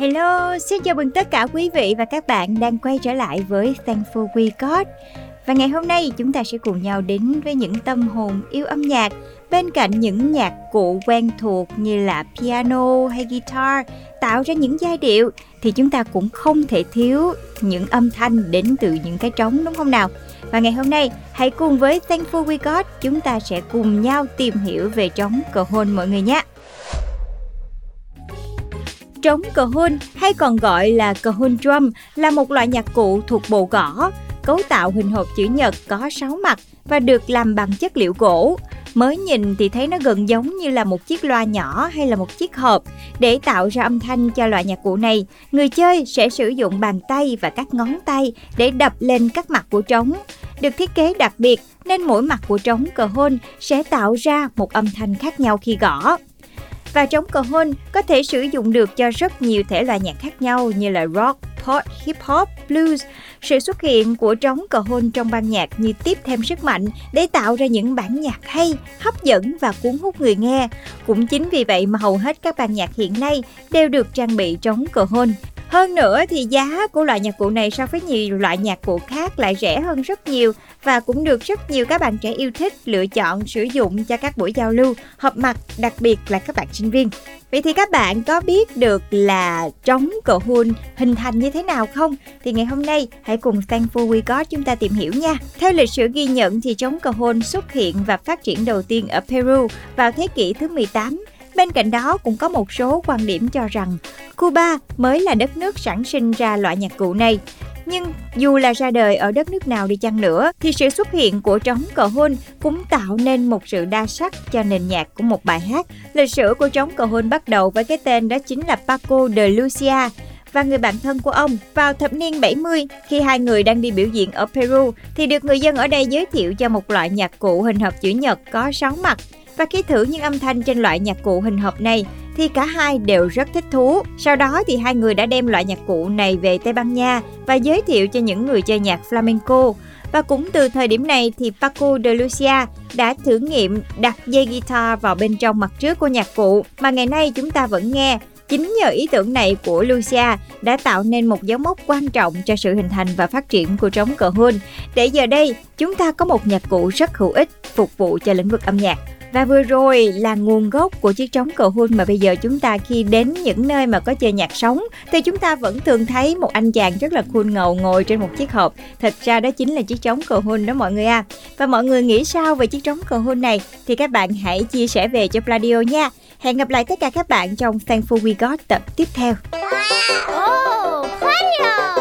Hello, xin chào mừng tất cả quý vị và các bạn đang quay trở lại với Thankful We Got. Và ngày hôm nay chúng ta sẽ cùng nhau đến với những tâm hồn yêu âm nhạc bên cạnh những nhạc cụ quen thuộc như là piano hay guitar tạo ra những giai điệu thì chúng ta cũng không thể thiếu những âm thanh đến từ những cái trống đúng không nào? Và ngày hôm nay hãy cùng với Thankful We Got chúng ta sẽ cùng nhau tìm hiểu về trống cờ hôn mọi người nhé. Trống cờ hôn hay còn gọi là cờ hôn drum là một loại nhạc cụ thuộc bộ gõ, cấu tạo hình hộp chữ nhật có 6 mặt và được làm bằng chất liệu gỗ. Mới nhìn thì thấy nó gần giống như là một chiếc loa nhỏ hay là một chiếc hộp. Để tạo ra âm thanh cho loại nhạc cụ này, người chơi sẽ sử dụng bàn tay và các ngón tay để đập lên các mặt của trống. Được thiết kế đặc biệt nên mỗi mặt của trống cờ hôn sẽ tạo ra một âm thanh khác nhau khi gõ. Và trống cờ hôn có thể sử dụng được cho rất nhiều thể loại nhạc khác nhau như là rock, pop, hip hop, blues. Sự xuất hiện của trống cờ hôn trong ban nhạc như tiếp thêm sức mạnh để tạo ra những bản nhạc hay, hấp dẫn và cuốn hút người nghe. Cũng chính vì vậy mà hầu hết các ban nhạc hiện nay đều được trang bị trống cờ hôn. Hơn nữa thì giá của loại nhạc cụ này so với nhiều loại nhạc cụ khác lại rẻ hơn rất nhiều và cũng được rất nhiều các bạn trẻ yêu thích lựa chọn sử dụng cho các buổi giao lưu, họp mặt, đặc biệt là các bạn sinh viên. Vậy thì các bạn có biết được là trống cờ hun hình thành như thế nào không? Thì ngày hôm nay hãy cùng Thankful We Got chúng ta tìm hiểu nha. Theo lịch sử ghi nhận thì trống cờ hun xuất hiện và phát triển đầu tiên ở Peru vào thế kỷ thứ 18 Bên cạnh đó cũng có một số quan điểm cho rằng Cuba mới là đất nước sản sinh ra loại nhạc cụ này. Nhưng dù là ra đời ở đất nước nào đi chăng nữa thì sự xuất hiện của trống cờ hôn cũng tạo nên một sự đa sắc cho nền nhạc của một bài hát. Lịch sử của trống cờ hôn bắt đầu với cái tên đó chính là Paco de Lucia và người bạn thân của ông. Vào thập niên 70, khi hai người đang đi biểu diễn ở Peru thì được người dân ở đây giới thiệu cho một loại nhạc cụ hình hộp chữ nhật có 6 mặt và khi thử những âm thanh trên loại nhạc cụ hình hộp này thì cả hai đều rất thích thú. Sau đó thì hai người đã đem loại nhạc cụ này về Tây Ban Nha và giới thiệu cho những người chơi nhạc flamenco. Và cũng từ thời điểm này thì Paco de Lucia đã thử nghiệm đặt dây guitar vào bên trong mặt trước của nhạc cụ mà ngày nay chúng ta vẫn nghe. Chính nhờ ý tưởng này của Lucia đã tạo nên một dấu mốc quan trọng cho sự hình thành và phát triển của trống cờ hôn. Để giờ đây, chúng ta có một nhạc cụ rất hữu ích phục vụ cho lĩnh vực âm nhạc. Và vừa rồi là nguồn gốc của chiếc trống cờ hôn mà bây giờ chúng ta khi đến những nơi mà có chơi nhạc sống thì chúng ta vẫn thường thấy một anh chàng rất là cool ngầu ngồi trên một chiếc hộp. Thật ra đó chính là chiếc trống cờ hôn đó mọi người à. Và mọi người nghĩ sao về chiếc trống cờ hôn này thì các bạn hãy chia sẻ về cho Pladio nha. Hẹn gặp lại tất cả các bạn trong Thankful We Got tập tiếp theo. Oh, Pladio!